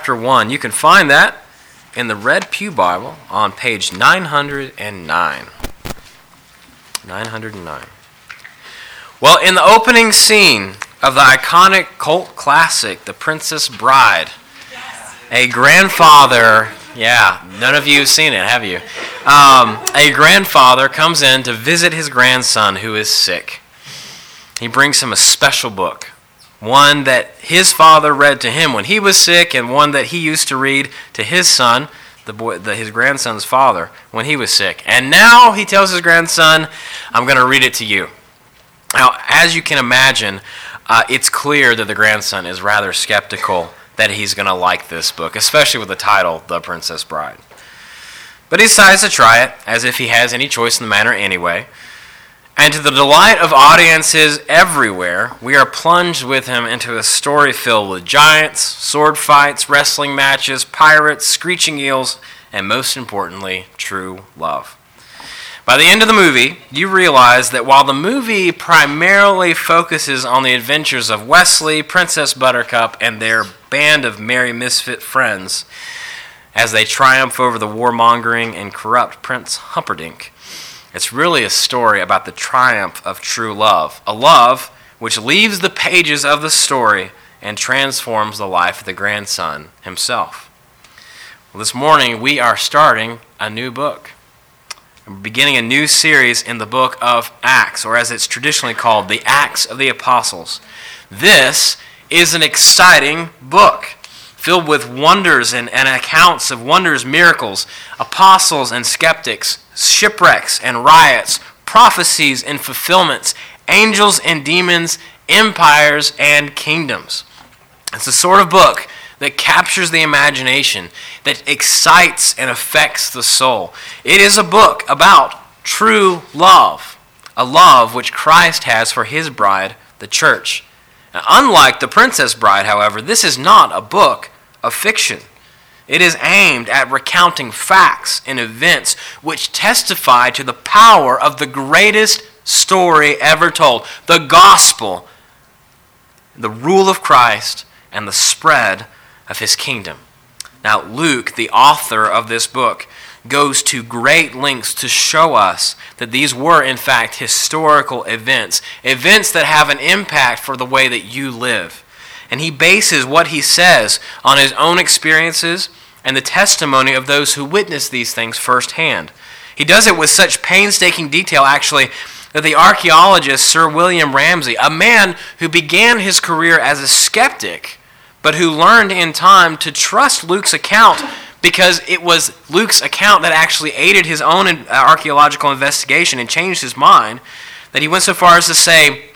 chapter 1. You can find that in the Red Pew Bible on page 909. 909. Well, in the opening scene of the iconic cult classic, The Princess Bride, a grandfather, yeah, none of you have seen it, have you? Um, a grandfather comes in to visit his grandson who is sick. He brings him a special book, one that his father read to him when he was sick, and one that he used to read to his son, the boy, the, his grandson's father, when he was sick. And now he tells his grandson, I'm going to read it to you. Now, as you can imagine, uh, it's clear that the grandson is rather skeptical that he's going to like this book, especially with the title, The Princess Bride. But he decides to try it, as if he has any choice in the matter anyway. And to the delight of audiences everywhere, we are plunged with him into a story filled with giants, sword fights, wrestling matches, pirates, screeching eels, and most importantly, true love. By the end of the movie, you realize that while the movie primarily focuses on the adventures of Westley, Princess Buttercup, and their band of merry misfit friends as they triumph over the warmongering and corrupt Prince Humperdinck, it's really a story about the triumph of true love, a love which leaves the pages of the story and transforms the life of the grandson himself. Well, this morning, we are starting a new book beginning a new series in the book of Acts, or as it's traditionally called, the Acts of the Apostles. This is an exciting book filled with wonders and, and accounts of wonders, miracles, apostles and skeptics, shipwrecks and riots, prophecies and fulfillments, angels and demons, empires and kingdoms. It's the sort of book that captures the imagination, that excites and affects the soul. It is a book about true love, a love which Christ has for his bride, the church. Now, unlike The Princess Bride, however, this is not a book of fiction. It is aimed at recounting facts and events which testify to the power of the greatest story ever told the gospel, the rule of Christ, and the spread of his kingdom. Now, Luke, the author of this book, goes to great lengths to show us that these were, in fact, historical events, events that have an impact for the way that you live. And he bases what he says on his own experiences and the testimony of those who witnessed these things firsthand. He does it with such painstaking detail, actually, that the archaeologist Sir William Ramsay, a man who began his career as a skeptic, but who learned in time to trust Luke's account because it was Luke's account that actually aided his own uh, archaeological investigation and changed his mind, that he went so far as to say,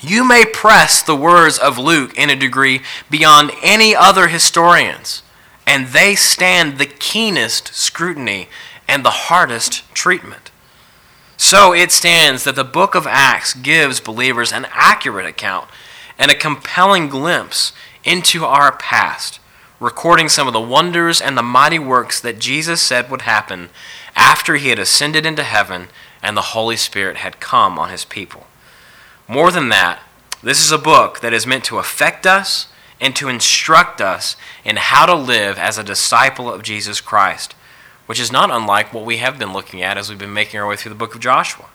You may press the words of Luke in a degree beyond any other historians, and they stand the keenest scrutiny and the hardest treatment. So it stands that the book of Acts gives believers an accurate account and a compelling glimpse into our past, recording some of the wonders and the mighty works that Jesus said would happen after he had ascended into heaven and the Holy Spirit had come on his people. More than that, this is a book that is meant to affect us and to instruct us in how to live as a disciple of Jesus Christ, which is not unlike what we have been looking at as we've been making our way through the book of Joshua.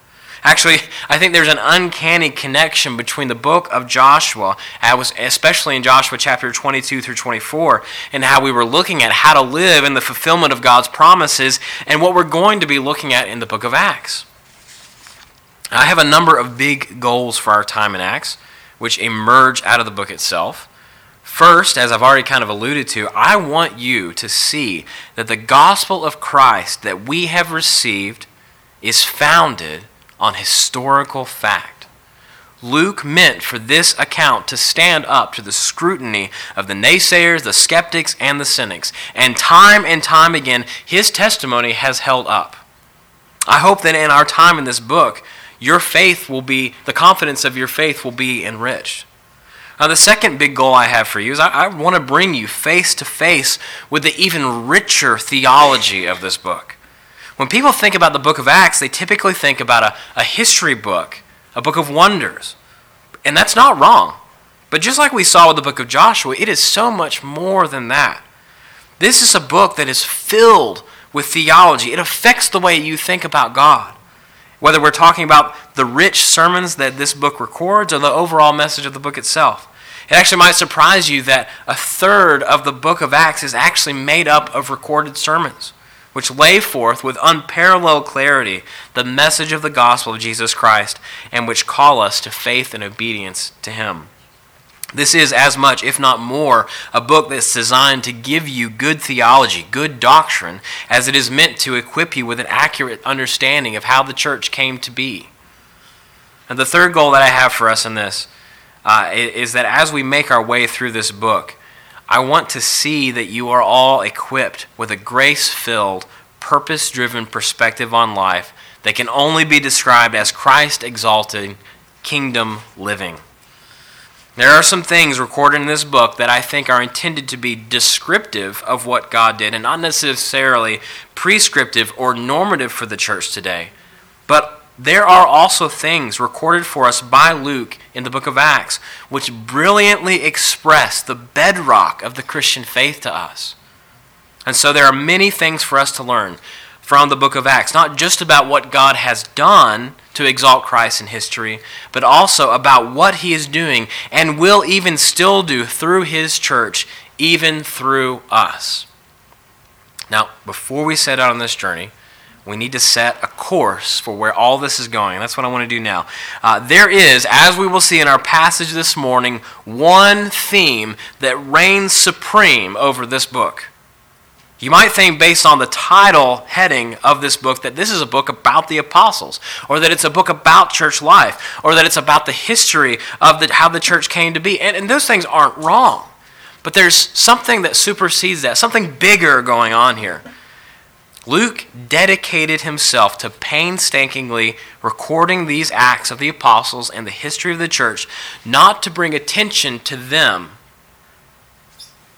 Actually, I think there's an uncanny connection between the book of Joshua, especially in Joshua chapter 22 through 24, and how we were looking at how to live in the fulfillment of God's promises, and what we're going to be looking at in the book of Acts. I have a number of big goals for our time in Acts, which emerge out of the book itself. First, as I've already kind of alluded to, I want you to see that the gospel of Christ that we have received is founded on historical fact. Luke meant for this account to stand up to the scrutiny of the naysayers, the skeptics, and the cynics. And time and time again, his testimony has held up. I hope that in our time in this book, your faith will be, the confidence of your faith will be enriched. Now, the second big goal I have for you is I, I want to bring you face to face with the even richer theology of this book. When people think about the book of Acts, they typically think about a, a history book, a book of wonders. And that's not wrong. But just like we saw with the book of Joshua, it is so much more than that. This is a book that is filled with theology. It affects the way you think about God. Whether we're talking about the rich sermons that this book records or the overall message of the book itself. It actually might surprise you that a third of the book of Acts is actually made up of recorded sermons, which lay forth with unparalleled clarity the message of the gospel of Jesus Christ and which call us to faith and obedience to Him. This is as much, if not more, a book that's designed to give you good theology, good doctrine, as it is meant to equip you with an accurate understanding of how the church came to be. And the third goal that I have for us in this uh, is that as we make our way through this book, I want to see that you are all equipped with a grace filled, purpose driven perspective on life that can only be described as Christ exalted, kingdom living. There are some things recorded in this book that I think are intended to be descriptive of what God did and not necessarily prescriptive or normative for the church today. But there are also things recorded for us by Luke in the book of Acts which brilliantly express the bedrock of the Christian faith to us. And so there are many things for us to learn from the book of Acts, not just about what God has done to exalt Christ in history, but also about what he is doing and will even still do through his church, even through us. Now, before we set out on this journey, we need to set a course for where all this is going. That's what I want to do now. Uh, there is, as we will see in our passage this morning, one theme that reigns supreme over this book. You might think, based on the title heading of this book, that this is a book about the apostles, or that it's a book about church life, or that it's about the history of the, how the church came to be. And, and those things aren't wrong. But there's something that supersedes that, something bigger going on here. Luke dedicated himself to painstakingly recording these acts of the apostles and the history of the church, not to bring attention to them,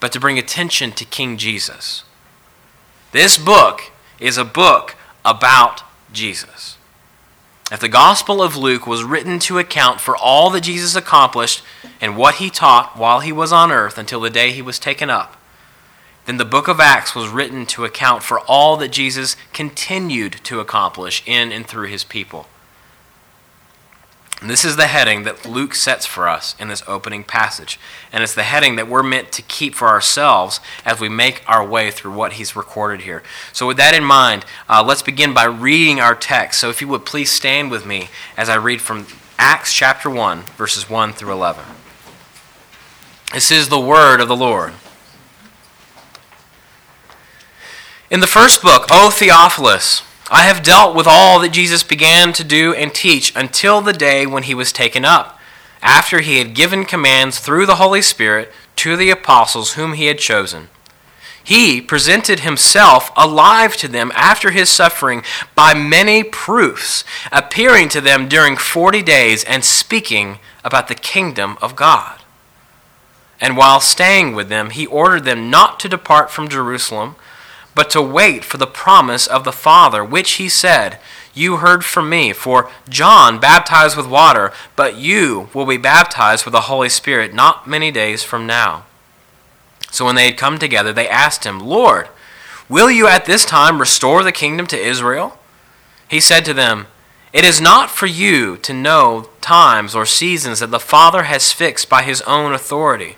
but to bring attention to King Jesus. This book is a book about Jesus. If the Gospel of Luke was written to account for all that Jesus accomplished and what he taught while he was on earth until the day he was taken up, then the book of Acts was written to account for all that Jesus continued to accomplish in and through his people. And this is the heading that Luke sets for us in this opening passage. And it's the heading that we're meant to keep for ourselves as we make our way through what he's recorded here. So, with that in mind, uh, let's begin by reading our text. So, if you would please stand with me as I read from Acts chapter 1, verses 1 through 11. This is the word of the Lord. In the first book, O Theophilus, I have dealt with all that Jesus began to do and teach until the day when he was taken up, after he had given commands through the Holy Spirit to the apostles whom he had chosen. He presented himself alive to them after his suffering by many proofs, appearing to them during forty days and speaking about the kingdom of God. And while staying with them, he ordered them not to depart from Jerusalem but to wait for the promise of the Father, which he said, You heard from me, for John baptized with water, but you will be baptized with the Holy Spirit not many days from now. So when they had come together, they asked him, Lord, will you at this time restore the kingdom to Israel? He said to them, It is not for you to know times or seasons that the Father has fixed by his own authority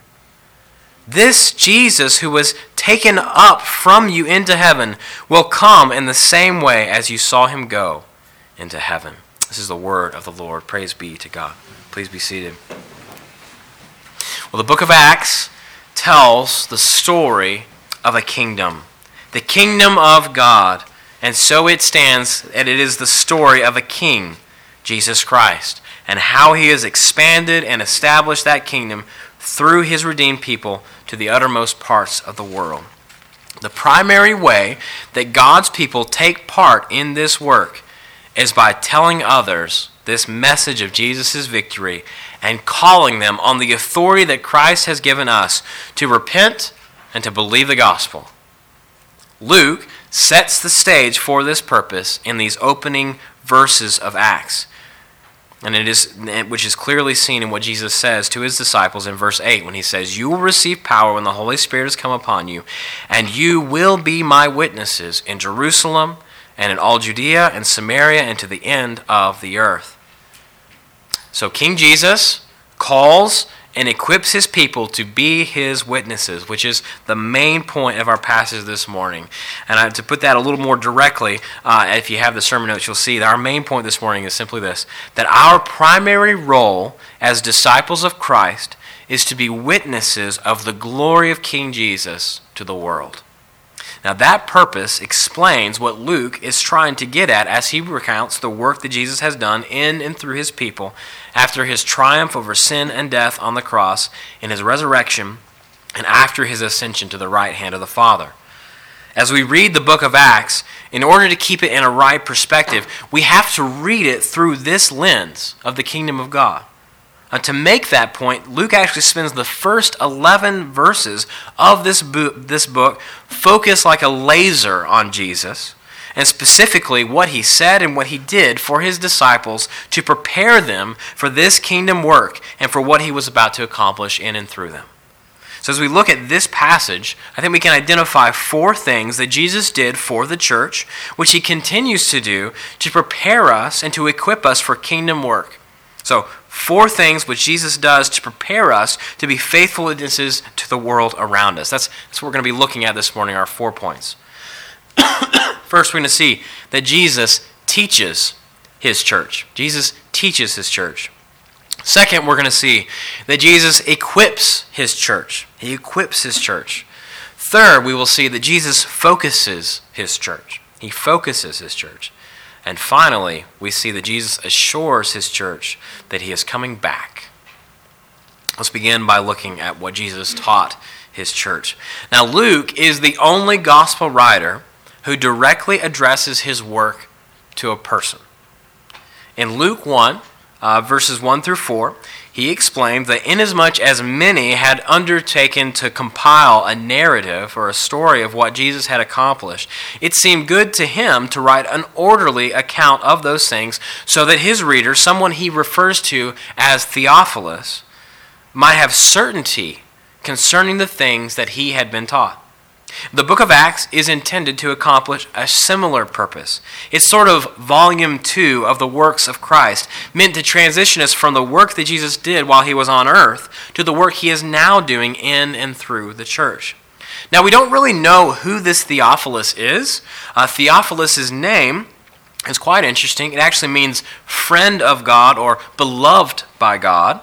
This Jesus, who was taken up from you into heaven, will come in the same way as you saw him go into heaven. This is the word of the Lord. Praise be to God. Please be seated. Well, the book of Acts tells the story of a kingdom, the kingdom of God. And so it stands, and it is the story of a king, Jesus Christ, and how he has expanded and established that kingdom through his redeemed people to the uttermost parts of the world. The primary way that God's people take part in this work is by telling others this message of Jesus' victory and calling them on the authority that Christ has given us to repent and to believe the gospel. Luke sets the stage for this purpose in these opening verses of Acts. And it is which is clearly seen in what Jesus says to his disciples in verse 8 when he says, "You will receive power when the Holy Spirit has come upon you, and you will be my witnesses in Jerusalem and in all Judea and Samaria and to the end of the earth." So King Jesus calls and equips his people to be his witnesses, which is the main point of our passage this morning. And I, to put that a little more directly, uh, if you have the sermon notes, you'll see that our main point this morning is simply this that our primary role as disciples of Christ is to be witnesses of the glory of King Jesus to the world. Now, that purpose explains what Luke is trying to get at as he recounts the work that Jesus has done in and through his people after his triumph over sin and death on the cross, in his resurrection, and after his ascension to the right hand of the Father. As we read the book of Acts, in order to keep it in a right perspective, we have to read it through this lens of the kingdom of God. Uh, to make that point, Luke actually spends the first 11 verses of this, bo- this book focused like a laser on Jesus, and specifically what he said and what he did for his disciples to prepare them for this kingdom work and for what he was about to accomplish in and through them. So, as we look at this passage, I think we can identify four things that Jesus did for the church, which he continues to do to prepare us and to equip us for kingdom work. So, four things which Jesus does to prepare us to be faithful witnesses to the world around us. That's, that's what we're going to be looking at this morning, our four points. First, we're going to see that Jesus teaches his church. Jesus teaches his church. Second, we're going to see that Jesus equips his church. He equips his church. Third, we will see that Jesus focuses his church. He focuses his church. And finally, we see that Jesus assures his church that he is coming back. Let's begin by looking at what Jesus taught his church. Now, Luke is the only gospel writer who directly addresses his work to a person. In Luke 1, uh, verses 1 through 4, he explained that inasmuch as many had undertaken to compile a narrative or a story of what Jesus had accomplished, it seemed good to him to write an orderly account of those things so that his reader, someone he refers to as Theophilus, might have certainty concerning the things that he had been taught. The book of Acts is intended to accomplish a similar purpose. It's sort of volume two of the works of Christ, meant to transition us from the work that Jesus did while he was on earth to the work he is now doing in and through the church. Now, we don't really know who this Theophilus is. Uh, Theophilus' name is quite interesting. It actually means friend of God or beloved by God.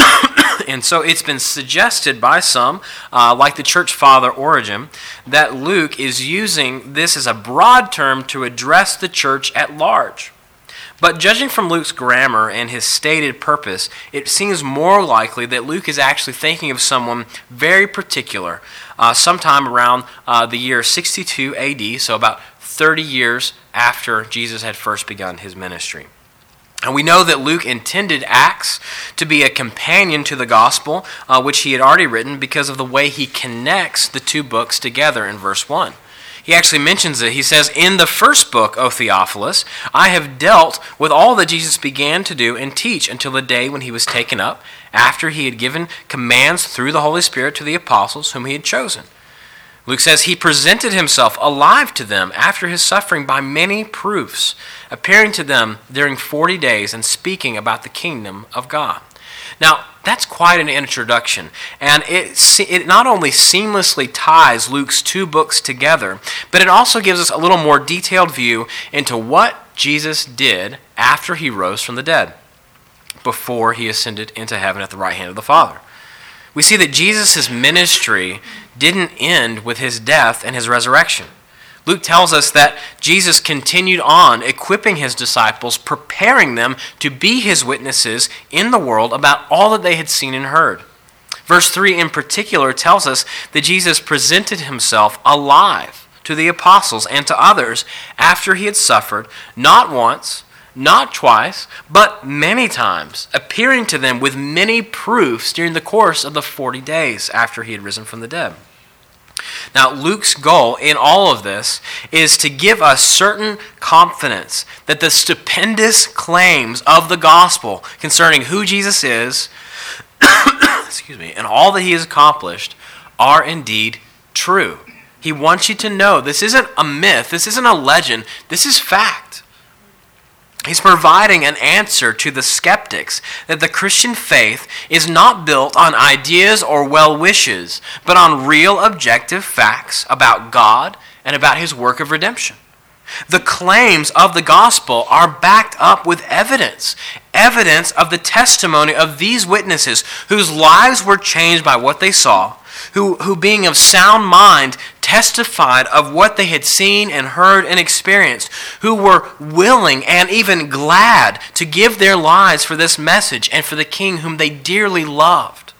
and so it's been suggested by some, uh, like the church father Origen, that Luke is using this as a broad term to address the church at large. But judging from Luke's grammar and his stated purpose, it seems more likely that Luke is actually thinking of someone very particular, uh, sometime around uh, the year 62 AD, so about 30 years after Jesus had first begun his ministry. And we know that Luke intended Acts to be a companion to the gospel, uh, which he had already written, because of the way he connects the two books together in verse 1. He actually mentions it. He says, In the first book, O Theophilus, I have dealt with all that Jesus began to do and teach until the day when he was taken up, after he had given commands through the Holy Spirit to the apostles whom he had chosen. Luke says he presented himself alive to them after his suffering by many proofs, appearing to them during 40 days and speaking about the kingdom of God. Now, that's quite an introduction, and it, it not only seamlessly ties Luke's two books together, but it also gives us a little more detailed view into what Jesus did after he rose from the dead, before he ascended into heaven at the right hand of the Father. We see that Jesus' ministry didn't end with his death and his resurrection. Luke tells us that Jesus continued on equipping his disciples, preparing them to be his witnesses in the world about all that they had seen and heard. Verse 3 in particular tells us that Jesus presented himself alive to the apostles and to others after he had suffered, not once, not twice, but many times, appearing to them with many proofs during the course of the 40 days after he had risen from the dead. Now, Luke's goal in all of this is to give us certain confidence that the stupendous claims of the gospel concerning who Jesus is, excuse me, and all that he has accomplished are indeed true. He wants you to know this isn't a myth, this isn't a legend, this is fact. He's providing an answer to the skeptics that the Christian faith is not built on ideas or well wishes, but on real objective facts about God and about his work of redemption. The claims of the gospel are backed up with evidence evidence of the testimony of these witnesses whose lives were changed by what they saw who, who being of sound mind, testified of what they had seen and heard and experienced, who were willing and even glad to give their lives for this message and for the king whom they dearly loved.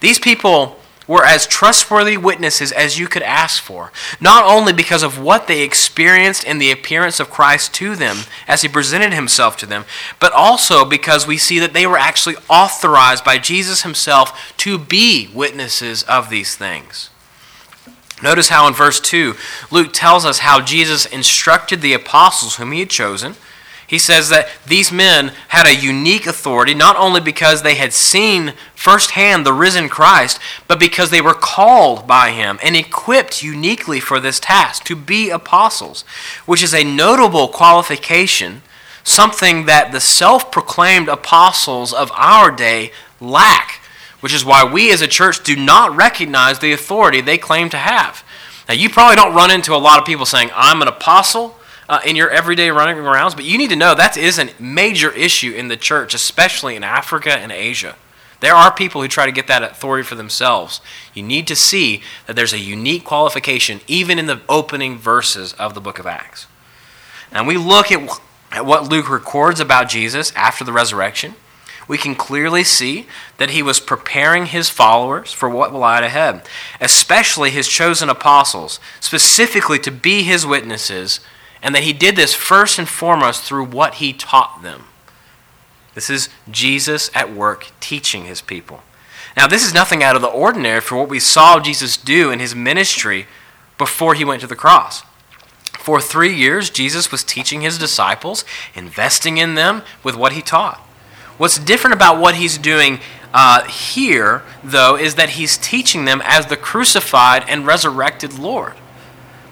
These people were as trustworthy witnesses as you could ask for, not only because of what they experienced in the appearance of Christ to them as he presented himself to them, but also because we see that they were actually authorized by Jesus himself to be witnesses of these things. Notice how in verse 2, Luke tells us how Jesus instructed the apostles whom he had chosen he says that these men had a unique authority, not only because they had seen firsthand the risen Christ, but because they were called by him and equipped uniquely for this task to be apostles, which is a notable qualification, something that the self proclaimed apostles of our day lack, which is why we as a church do not recognize the authority they claim to have. Now, you probably don't run into a lot of people saying, I'm an apostle uh, in your everyday running arounds, but you need to know that is a major issue in the church, especially in Africa and Asia. There are people who try to get that authority for themselves. You need to see that there's a unique qualification even in the opening verses of the book of Acts. And we look at, at what Luke records about Jesus after the resurrection. We can clearly see that he was preparing his followers for what lied ahead, especially his chosen apostles, specifically to be his witnesses and that he did this first and foremost through what he taught them. This is Jesus at work teaching his people. Now, this is nothing out of the ordinary for what we saw Jesus do in his ministry before he went to the cross. For three years, Jesus was teaching his disciples, investing in them with what he taught. What's different about what he's doing uh, here, though, is that he's teaching them as the crucified and resurrected Lord.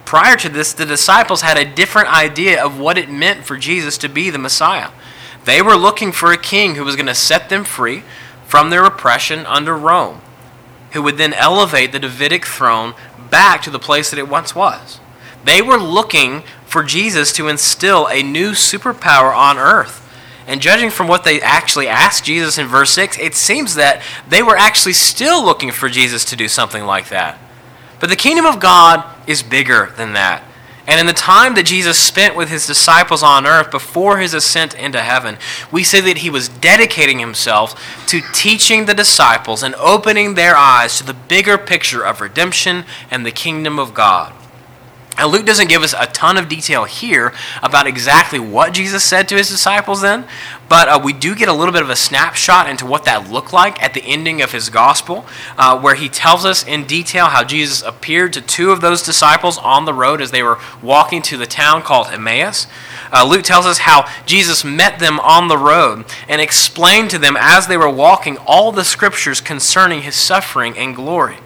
Prior to this, the disciples had a different idea of what it meant for Jesus to be the Messiah. They were looking for a king who was going to set them free from their oppression under Rome, who would then elevate the Davidic throne back to the place that it once was. They were looking for Jesus to instill a new superpower on earth. And judging from what they actually asked Jesus in verse 6, it seems that they were actually still looking for Jesus to do something like that. But the kingdom of God is bigger than that. And in the time that Jesus spent with his disciples on earth before his ascent into heaven, we see that he was dedicating himself to teaching the disciples and opening their eyes to the bigger picture of redemption and the kingdom of God. Now, Luke doesn't give us a ton of detail here about exactly what Jesus said to his disciples then, but uh, we do get a little bit of a snapshot into what that looked like at the ending of his gospel, uh, where he tells us in detail how Jesus appeared to two of those disciples on the road as they were walking to the town called Emmaus. Uh, Luke tells us how Jesus met them on the road and explained to them as they were walking all the scriptures concerning his suffering and glory.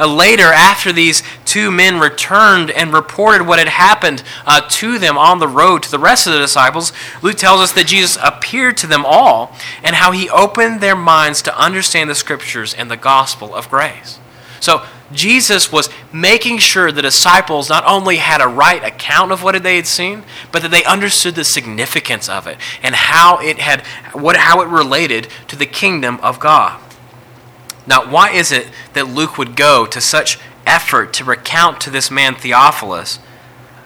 Uh, later, after these two men returned and reported what had happened uh, to them on the road to the rest of the disciples, Luke tells us that Jesus appeared to them all and how he opened their minds to understand the scriptures and the gospel of grace. So, Jesus was making sure the disciples not only had a right account of what they had seen, but that they understood the significance of it and how it had what how it related to the kingdom of God. Now, why is it that Luke would go to such effort to recount to this man Theophilus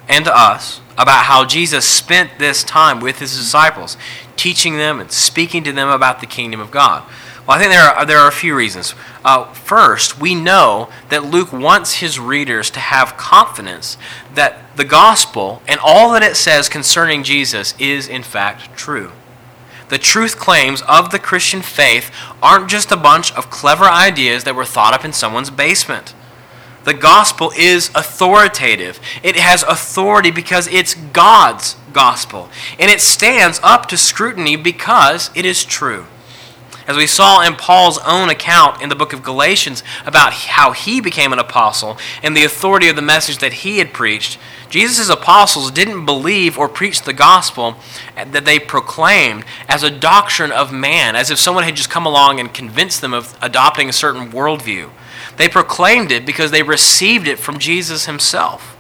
and to us about how Jesus spent this time with his disciples, teaching them and speaking to them about the kingdom of God? Well, I think there are, there are a few reasons. Uh, first, we know that Luke wants his readers to have confidence that the gospel and all that it says concerning Jesus is, in fact, true. The truth claims of the Christian faith aren't just a bunch of clever ideas that were thought up in someone's basement. The gospel is authoritative. It has authority because it's God's gospel. And it stands up to scrutiny because it is true. As we saw in Paul's own account in the book of Galatians about how he became an apostle and the authority of the message that he had preached, Jesus' apostles didn't believe or preach the gospel that they proclaimed as a doctrine of man, as if someone had just come along and convinced them of adopting a certain worldview. They proclaimed it because they received it from Jesus himself.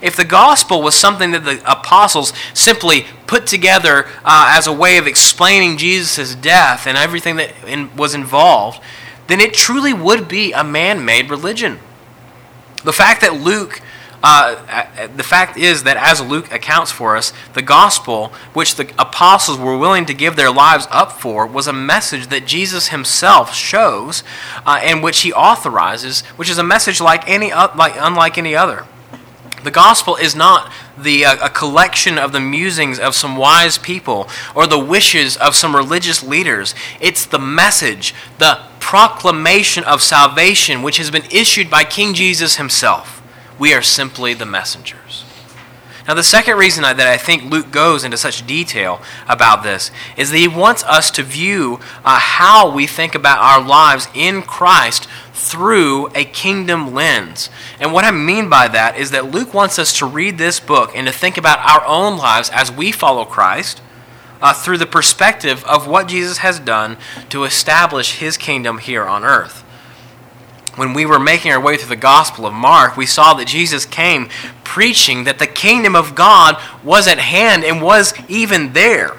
If the gospel was something that the apostles simply put together uh, as a way of explaining Jesus' death and everything that in, was involved, then it truly would be a man made religion. The fact that Luke uh, uh, the fact is that as Luke accounts for us, the gospel, which the apostles were willing to give their lives up for, was a message that Jesus himself shows uh, and which he authorizes, which is a message like any, like, unlike any other. The gospel is not the, uh, a collection of the musings of some wise people or the wishes of some religious leaders. It's the message, the proclamation of salvation, which has been issued by King Jesus himself. We are simply the messengers. Now, the second reason that I think Luke goes into such detail about this is that he wants us to view uh, how we think about our lives in Christ through a kingdom lens. And what I mean by that is that Luke wants us to read this book and to think about our own lives as we follow Christ uh, through the perspective of what Jesus has done to establish his kingdom here on earth. When we were making our way through the Gospel of Mark, we saw that Jesus came preaching that the kingdom of God was at hand and was even there.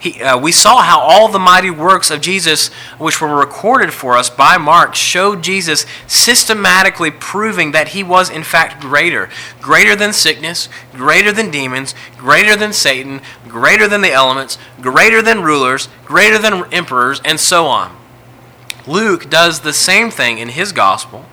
He, uh, we saw how all the mighty works of Jesus, which were recorded for us by Mark, showed Jesus systematically proving that he was, in fact, greater. Greater than sickness, greater than demons, greater than Satan, greater than the elements, greater than rulers, greater than emperors, and so on. Luke does the same thing in his gospel.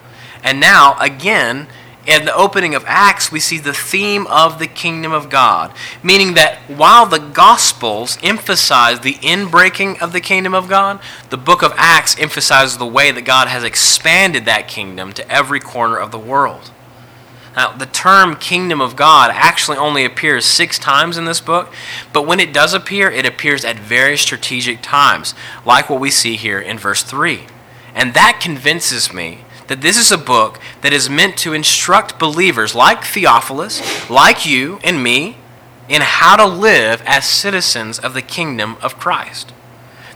And now, again, in the opening of Acts, we see the theme of the kingdom of God, meaning that while the Gospels emphasize the inbreaking of the kingdom of God, the book of Acts emphasizes the way that God has expanded that kingdom to every corner of the world. Now, the term kingdom of God actually only appears six times in this book, but when it does appear, it appears at very strategic times, like what we see here in verse 3. And that convinces me that this is a book that is meant to instruct believers like Theophilus, like you and me, in how to live as citizens of the kingdom of Christ.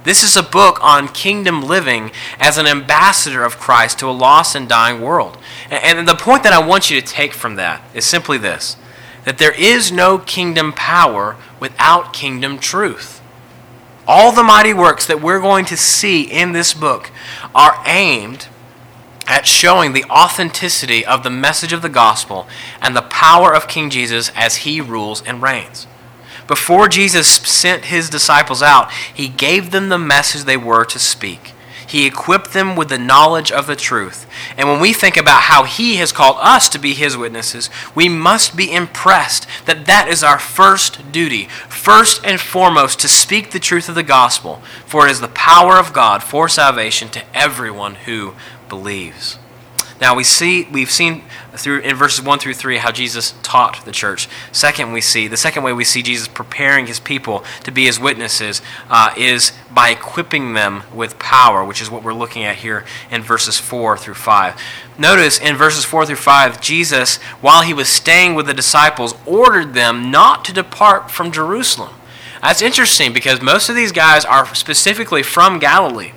This is a book on kingdom living as an ambassador of Christ to a lost and dying world. And the point that I want you to take from that is simply this that there is no kingdom power without kingdom truth. All the mighty works that we're going to see in this book are aimed at showing the authenticity of the message of the gospel and the power of King Jesus as he rules and reigns. Before Jesus sent his disciples out, he gave them the message they were to speak. He equipped them with the knowledge of the truth. And when we think about how He has called us to be His witnesses, we must be impressed that that is our first duty. First and foremost, to speak the truth of the gospel, for it is the power of God for salvation to everyone who believes. Now we see we've seen through in verses 1 through 3 how Jesus taught the church. Second, we see the second way we see Jesus preparing his people to be his witnesses uh, is by equipping them with power, which is what we're looking at here in verses 4 through 5. Notice in verses 4 through 5, Jesus, while he was staying with the disciples, ordered them not to depart from Jerusalem. That's interesting because most of these guys are specifically from Galilee.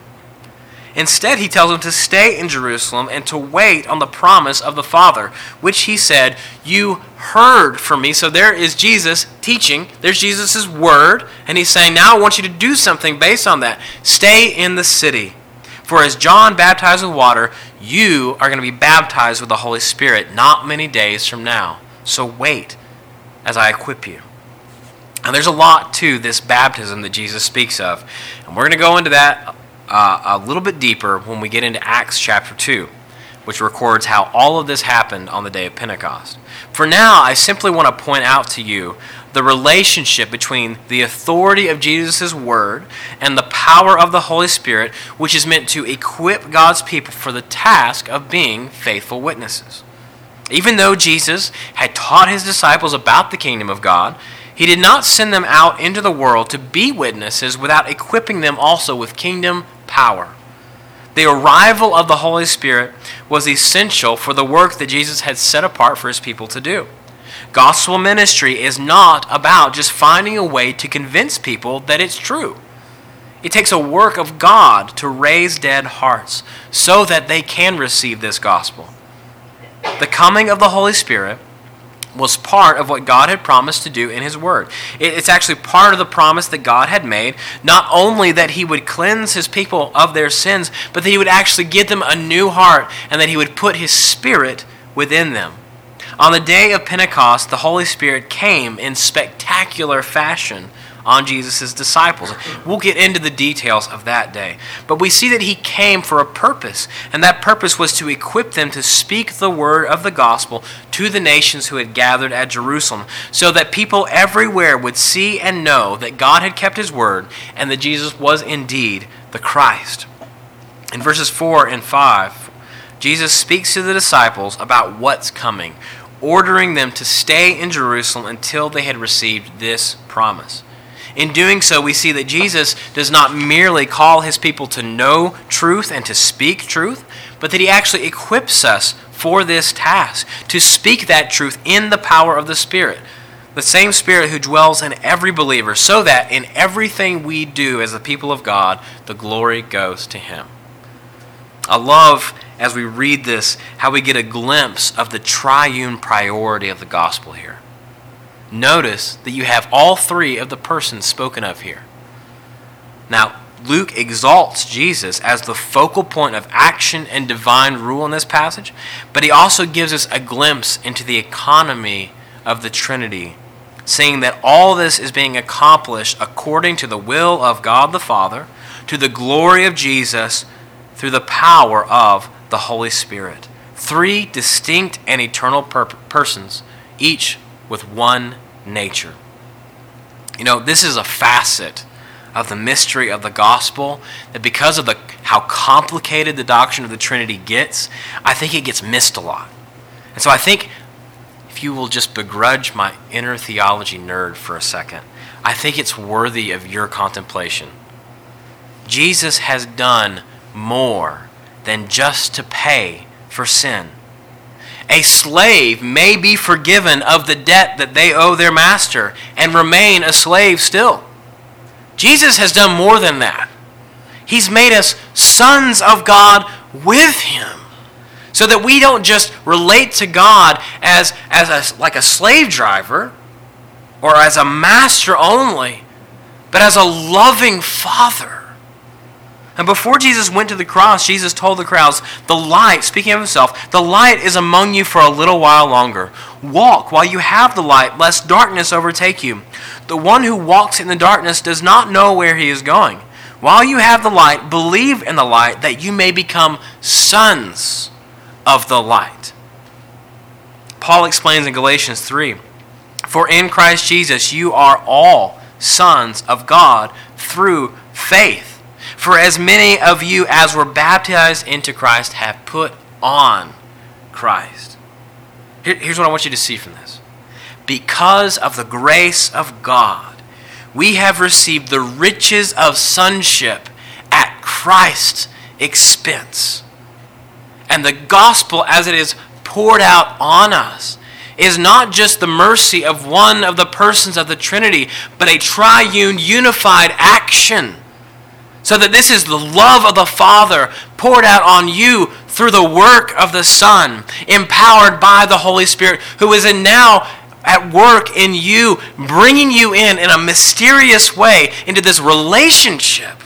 Instead, he tells them to stay in Jerusalem and to wait on the promise of the Father, which he said, You heard from me. So there is Jesus teaching. There's Jesus' word. And he's saying, Now I want you to do something based on that. Stay in the city. For as John baptized with water, you are going to be baptized with the Holy Spirit not many days from now. So wait as I equip you. Now, there's a lot to this baptism that Jesus speaks of. And we're going to go into that uh, a little bit deeper when we get into Acts chapter 2, which records how all of this happened on the day of Pentecost. For now, I simply want to point out to you the relationship between the authority of Jesus' word and the power of the Holy Spirit, which is meant to equip God's people for the task of being faithful witnesses. Even though Jesus had taught his disciples about the kingdom of God, he did not send them out into the world to be witnesses without equipping them also with kingdom power. The arrival of the Holy Spirit was essential for the work that Jesus had set apart for his people to do. Gospel ministry is not about just finding a way to convince people that it's true. It takes a work of God to raise dead hearts so that they can receive this gospel. The coming of the Holy Spirit was part of what God had promised to do in His Word. It's actually part of the promise that God had made, not only that He would cleanse His people of their sins, but that He would actually give them a new heart and that He would put His Spirit within them. On the day of Pentecost, the Holy Spirit came in spectacular fashion on Jesus' disciples. We'll get into the details of that day. But we see that he came for a purpose, and that purpose was to equip them to speak the word of the gospel to the nations who had gathered at Jerusalem, so that people everywhere would see and know that God had kept his word and that Jesus was indeed the Christ. In verses 4 and 5, Jesus speaks to the disciples about what's coming, ordering them to stay in Jerusalem until they had received this promise. In doing so, we see that Jesus does not merely call his people to know truth and to speak truth, but that he actually equips us for this task to speak that truth in the power of the Spirit. The same Spirit who dwells in every believer, so that in everything we do as the people of God, the glory goes to him. I love as we read this how we get a glimpse of the triune priority of the gospel here notice that you have all three of the persons spoken of here. Now, Luke exalts Jesus as the focal point of action and divine rule in this passage, but he also gives us a glimpse into the economy of the Trinity, saying that all this is being accomplished according to the will of God the Father, to the glory of Jesus, through the power of the Holy Spirit. Three distinct and eternal per- persons, each with one nature. You know, this is a facet of the mystery of the gospel that because of the how complicated the doctrine of the Trinity gets, I think it gets missed a lot. And so I think if you will just begrudge my inner theology nerd for a second, I think it's worthy of your contemplation. Jesus has done more than just to pay for sin a slave may be forgiven of the debt that they owe their master and remain a slave still. Jesus has done more than that. He's made us sons of God with him. So that we don't just relate to God as, as a, like a slave driver or as a master only, but as a loving father and before Jesus went to the cross, Jesus told the crowds, The light, speaking of himself, the light is among you for a little while longer. Walk while you have the light, lest darkness overtake you. The one who walks in the darkness does not know where he is going. While you have the light, believe in the light that you may become sons of the light. Paul explains in Galatians 3 For in Christ Jesus you are all sons of God through faith. For as many of you as were baptized into Christ have put on Christ. Here, here's what I want you to see from this. Because of the grace of God, we have received the riches of sonship at Christ's expense. And the gospel, as it is poured out on us, is not just the mercy of one of the persons of the Trinity, but a triune, unified action so that this is the love of the Father poured out on you through the work of the Son, empowered by the Holy Spirit, who is in now at work in you, bringing you in in a mysterious way into this relationship.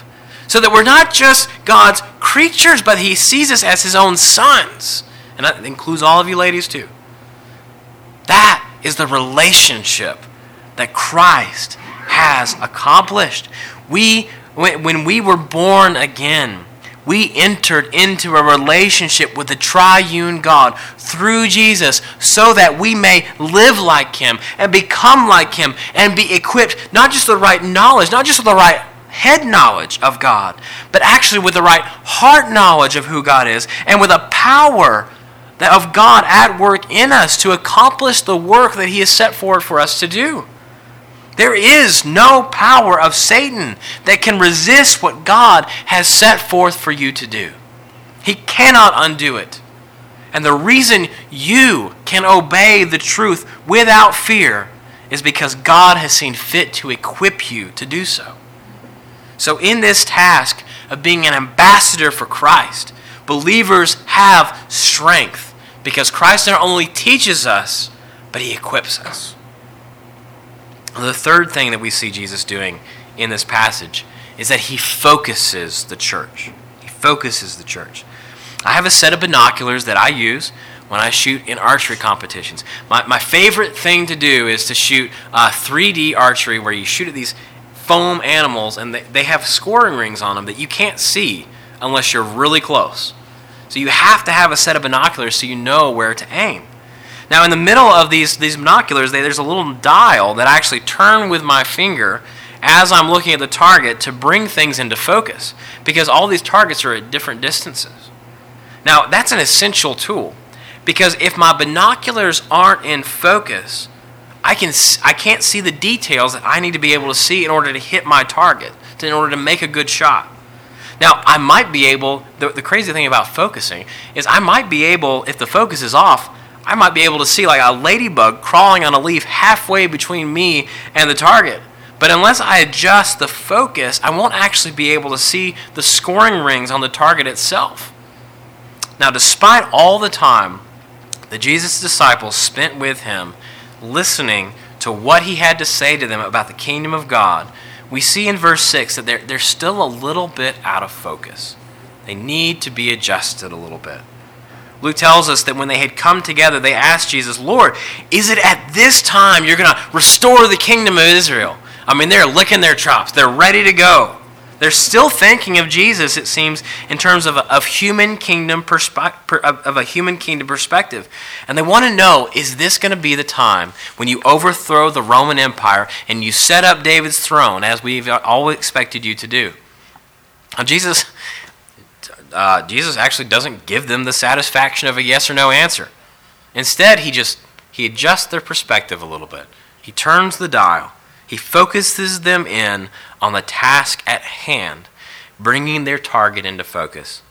So that we're not just God's creatures, but He sees us as His own sons. And that includes all of you ladies too. That is the relationship that Christ has accomplished. We When, we were born again, we entered into a relationship with the triune God through Jesus so that we may live like Him and become like Him and be equipped not just with the right knowledge, not just with the right head knowledge of God, but actually with the right heart knowledge of who God is and with a power of God at work in us to accomplish the work that He has set forward for us to do. There is no power of Satan that can resist what God has set forth for you to do. He cannot undo it. And the reason you can obey the truth without fear is because God has seen fit to equip you to do so. So, in this task of being an ambassador for Christ, believers have strength because Christ not only teaches us, but he equips us. The third thing that we see Jesus doing in this passage is that he focuses the church. He focuses the church. I have a set of binoculars that I use when I shoot in archery competitions. My, my favorite thing to do is to shoot uh, 3D archery where you shoot at these foam animals and they, they have scoring rings on them that you can't see unless you're really close. So you have to have a set of binoculars so you know where to aim. Now, in the middle of these, these binoculars, they, there's a little dial that I actually turn with my finger as I'm looking at the target to bring things into focus because all these targets are at different distances. Now, that's an essential tool because if my binoculars aren't in focus, I, can, I can't see the details that I need to be able to see in order to hit my target, in order to make a good shot. Now, I might be able, the, the crazy thing about focusing is I might be able, if the focus is off, I might be able to see like a ladybug crawling on a leaf halfway between me and the target. But unless I adjust the focus, I won't actually be able to see the scoring rings on the target itself. Now, despite all the time that Jesus' disciples spent with him listening to what he had to say to them about the kingdom of God, we see in verse 6 that they're, they're still a little bit out of focus. They need to be adjusted a little bit. Luke tells us that when they had come together, they asked Jesus, Lord, is it at this time you're going to restore the kingdom of Israel? I mean, they're licking their chops, they're ready to go. They're still thinking of Jesus, it seems, in terms of, a, of human kingdom perspe- of a human kingdom perspective. And they want to know, is this going to be the time when you overthrow the Roman Empire and you set up David's throne, as we've always expected you to do? Now, Jesus uh, Jesus actually doesn't give them the satisfaction of a yes or no answer. Instead, he just he adjusts their perspective a little bit. He turns the dial. He focuses them in on the task at hand, bringing their target into focus.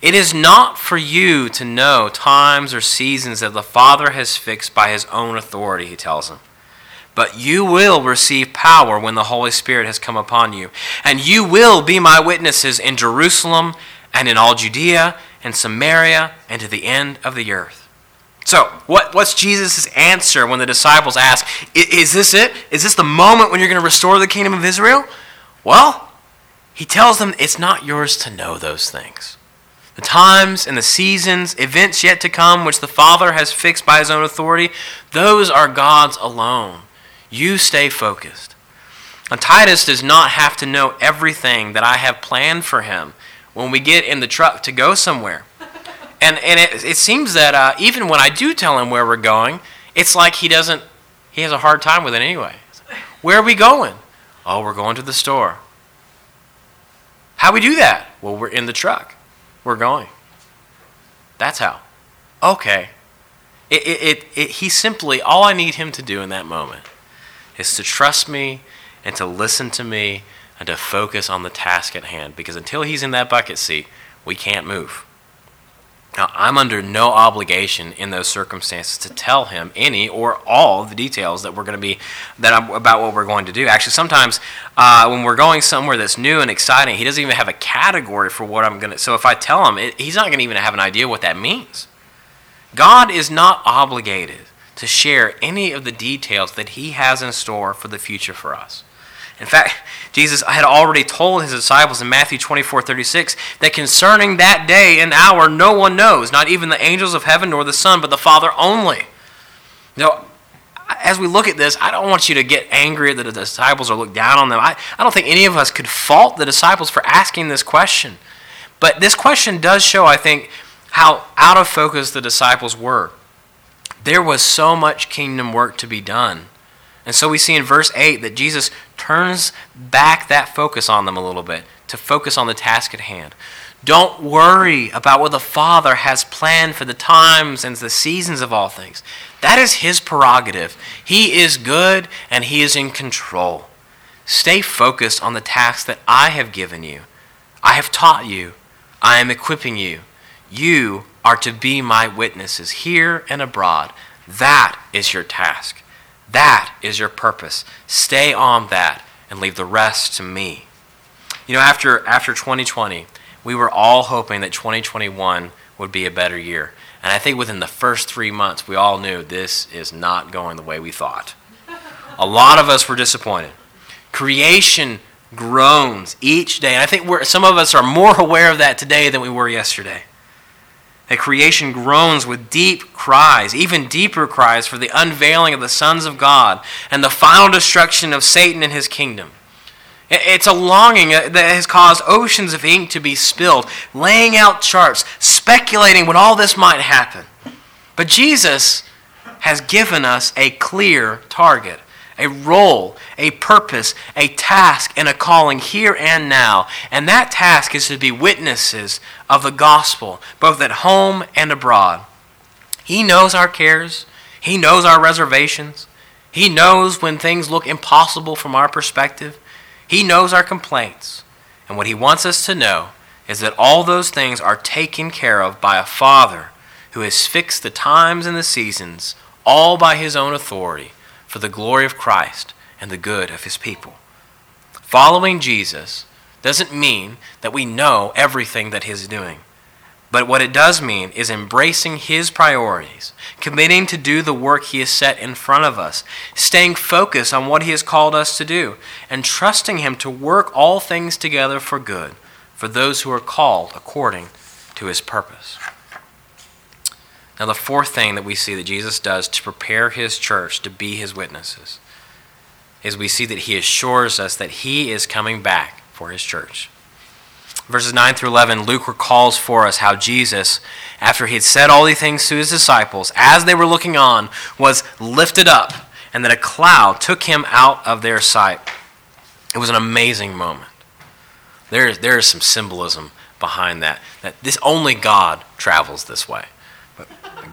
It is not for you to know times or seasons that the Father has fixed by his own authority, he tells them. But you will receive power when the Holy Spirit has come upon you. And you will be my witnesses in Jerusalem and in all Judea and Samaria and to the end of the earth. So, what, what's Jesus' answer when the disciples ask, Is this it? Is this the moment when you're going to restore the kingdom of Israel? Well, he tells them it's not yours to know those things. The times and the seasons, events yet to come, which the Father has fixed by his own authority, those are God's alone. You stay focused. And Titus does not have to know everything that I have planned for him when we get in the truck to go somewhere. And, and it, it seems that uh, even when I do tell him where we're going, it's like he doesn't, he has a hard time with it anyway. Where are we going? Oh, we're going to the store. How we do that? Well, we're in the truck. We're going. That's how. Okay. It, it, it, it, he simply, all I need him to do in that moment is to trust me and to listen to me and to focus on the task at hand because until he's in that bucket seat, we can't move. Now, I'm under no obligation in those circumstances to tell him any or all the details that we're going to be that I'm, about what we're going to do. Actually, sometimes uh, when we're going somewhere that's new and exciting, he doesn't even have a category for what I'm going to. So if I tell him, it, he's not going to even have an idea what that means. God is not obligated to share any of the details that he has in store for the future for us. In fact, Jesus had already told his disciples in Matthew 24 36 that concerning that day and hour, no one knows, not even the angels of heaven nor the Son, but the Father only. Now, as we look at this, I don't want you to get angry that the disciples or look down on them. I, I don't think any of us could fault the disciples for asking this question. But this question does show, I think, how out of focus the disciples were. There was so much kingdom work to be done. And so we see in verse 8 that Jesus turns back that focus on them a little bit to focus on the task at hand. Don't worry about what the Father has planned for the times and the seasons of all things. That is His prerogative. He is good and He is in control. Stay focused on the task that I have given you. I have taught you. I am equipping you. You are to be my witnesses here and abroad. That is your task. That is your purpose. Stay on that and leave the rest to me. You know, after, after 2020, we were all hoping that 2021 would be a better year. And I think within the first three months, we all knew this is not going the way we thought. A lot of us were disappointed. Creation groans each day. And I think some of us are more aware of that today than we were yesterday. That creation groans with deep cries, even deeper cries for the unveiling of the sons of God and the final destruction of Satan and his kingdom. It's a longing uh, that has caused oceans of ink to be spilled, laying out charts, speculating what all this might happen. But Jesus has given us a clear target, a role, a purpose, a task, and a calling here and now. And that task is to be witnesses of the gospel, both at home and abroad. He knows our cares, He knows our reservations, He knows when things look impossible from our perspective. He knows our complaints. And what He wants us to know is that all those things are taken care of by a Father who has fixed the times and the seasons, all by His own authority, for the glory of Christ and the good of His people. Following Jesus doesn't mean that we know everything that He's doing. But what it does mean is embracing His priorities, committing to do the work He has set in front of us, staying focused on what He has called us to do, and trusting Him to work all things together for good for those who are called according to His purpose. Now, the fourth thing that we see that Jesus does to prepare His church to be His witnesses is we see that He assures us that He is coming back for His church verses 9 through 11, Luke recalls for us how Jesus, after he had said all these things to his disciples, as they were looking on, was lifted up, and that a cloud took him out of their sight. It was an amazing moment. There, there is some symbolism behind that. That this only God travels this way.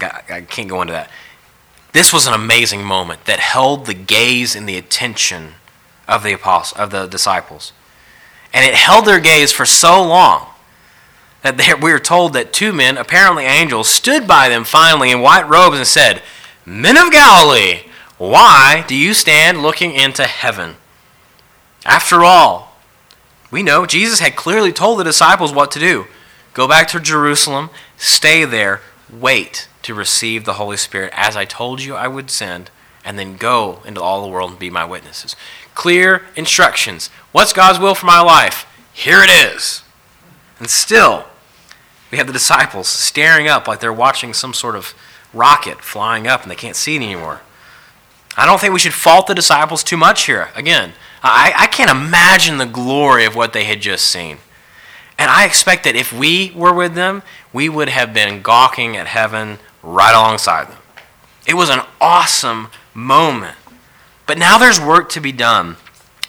I can't go into that. This was an amazing moment that held the gaze and the attention of the apostles, of the disciples. And it held their gaze for so long that they, we are told that two men, apparently angels, stood by them finally in white robes and said, Men of Galilee, why do you stand looking into heaven? After all, we know Jesus had clearly told the disciples what to do go back to Jerusalem, stay there, wait to receive the Holy Spirit as I told you I would send, and then go into all the world and be my witnesses clear instructions. What's God's will for my life? Here it is. And still, we have the disciples staring up like they're watching some sort of rocket flying up and they can't see it anymore. I don't think we should fault the disciples too much here. Again, I, I can't imagine the glory of what they had just seen. And I expect that if we were with them, we would have been gawking at heaven right alongside them. It was an awesome moment. But now there's work to be done.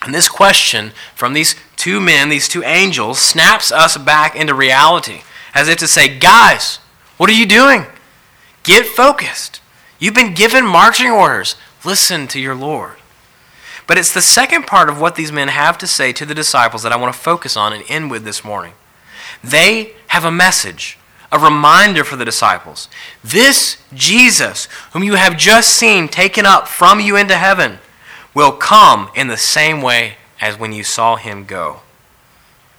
And this question from these two men, these two angels, snaps us back into reality, as if to say, Guys, what are you doing? Get focused. You've been given marching orders. Listen to your Lord. But it's the second part of what these men have to say to the disciples that I want to focus on and end with this morning. They have a message a reminder for the disciples. This Jesus, whom you have just seen taken up from you into heaven, will come in the same way as when you saw him go.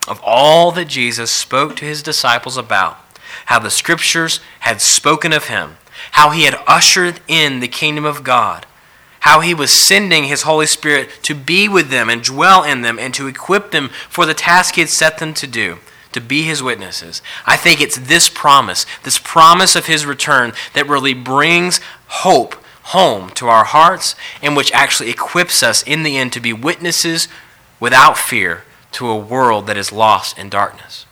Of all that Jesus spoke to his disciples about, how the scriptures had spoken of him, how he had ushered in the kingdom of God, how he was sending his Holy Spirit to be with them and dwell in them and to equip them for the task he had set them to do, to be his witnesses. I think it's this promise, this promise of his return, that really brings hope home to our hearts and which actually equips us in the end to be witnesses without fear to a world that is lost in darkness.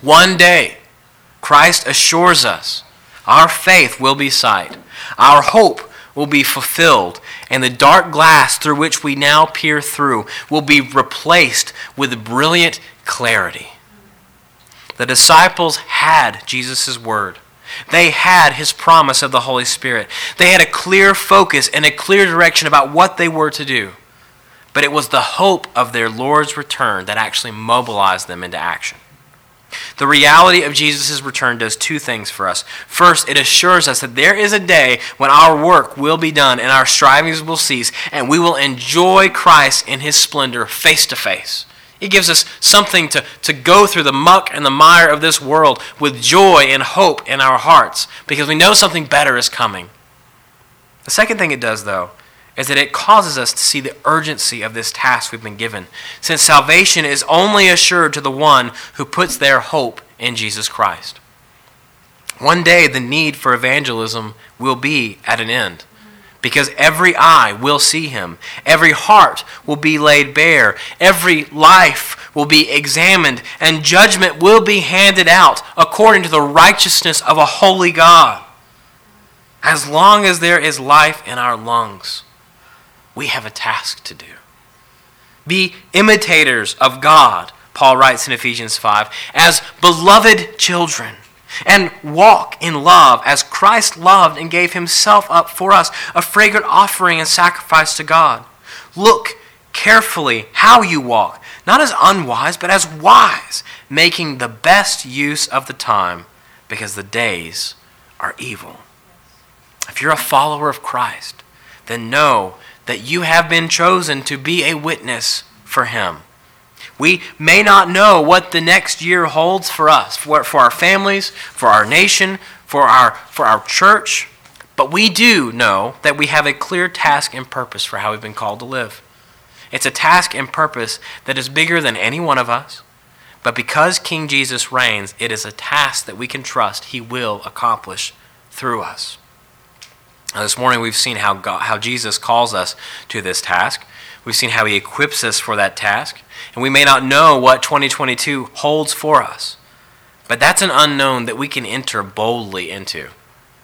One day, Christ assures us our faith will be sight, our hope will be fulfilled, and the dark glass through which we now peer through will be replaced with brilliant clarity. The disciples had Jesus' word. They had his promise of the Holy Spirit. They had a clear focus and a clear direction about what they were to do. But it was the hope of their Lord's return that actually mobilized them into action. The reality of Jesus' return does two things for us. First, it assures us that there is a day when our work will be done and our strivings will cease, and we will enjoy Christ in his splendor face to face. It gives us something to, to go through the muck and the mire of this world with joy and hope in our hearts because we know something better is coming. The second thing it does, though, is that it causes us to see the urgency of this task we've been given, since salvation is only assured to the one who puts their hope in Jesus Christ. One day, the need for evangelism will be at an end because every eye will see him, every heart will be laid bare, every life will be examined, and judgment will be handed out according to the righteousness of a holy God. As long as there is life in our lungs, we have a task to do. Be imitators of God, Paul writes in Ephesians 5, as beloved children, and walk in love as Christ loved and gave himself up for us, a fragrant offering and sacrifice to God. Look carefully how you walk, not as unwise, but as wise, making the best use of the time, because the days are evil. If you're a follower of Christ, then know that you have been chosen to be a witness for Him. We may not know what the next year holds for us, for, for our families, for our nation, for our, for our church, but we do know that we have a clear task and purpose for how we've been called to live. It's a task and purpose that is bigger than any one of us, but because King Jesus reigns, it is a task that we can trust He will accomplish through us. Now, this morning we've seen how, God, how Jesus calls us to this task. We've seen how he equips us for that task. And we may not know what 2022 holds for us. But that's an unknown that we can enter boldly into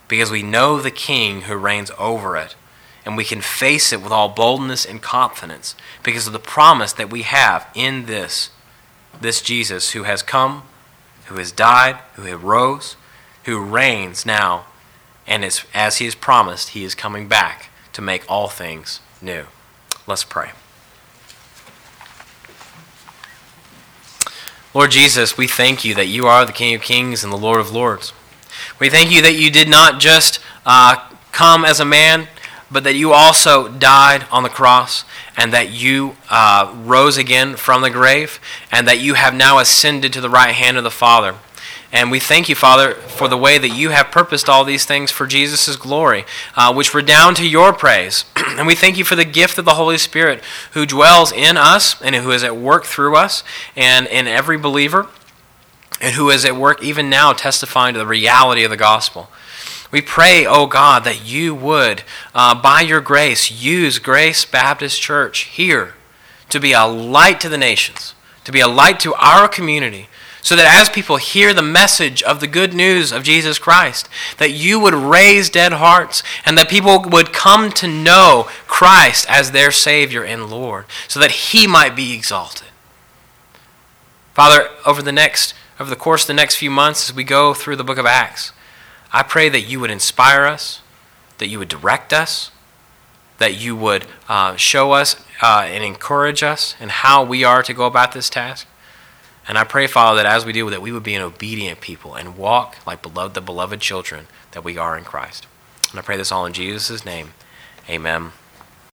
because we know the King who reigns over it. And we can face it with all boldness and confidence because of the promise that we have in this, this Jesus who has come, who has died, who has rose, who reigns now and as, as he has promised, he is coming back to make all things new. Let's pray. Lord Jesus, we thank you that you are the King of Kings and the Lord of Lords. We thank you that you did not just uh, come as a man, but that you also died on the cross and that you uh, rose again from the grave and that you have now ascended to the right hand of the Father. And we thank you, Father, for the way that you have purposed all these things for Jesus' glory, uh, which redound to your praise. and we thank you for the gift of the Holy Spirit who dwells in us and who is at work through us and in every believer, and who is at work even now testifying to the reality of the gospel. We pray, oh God, that you would, uh, by your grace, use Grace Baptist Church here to be a light to the nations, to be a light to our community so that as people hear the message of the good news of Jesus Christ, that you would raise dead hearts and that people would come to know Christ as their Savior and Lord, so that He might be exalted. Father, over the next over the course of the next few months as we go through the book of Acts, I pray that you would inspire us, that you would direct us, that you would uh, show us uh, and encourage us in how we are to go about this task. And I pray, Father, that as we do that, we would be an obedient people and walk like beloved, the beloved children that we are in Christ. And I pray this all in Jesus' name. Amen.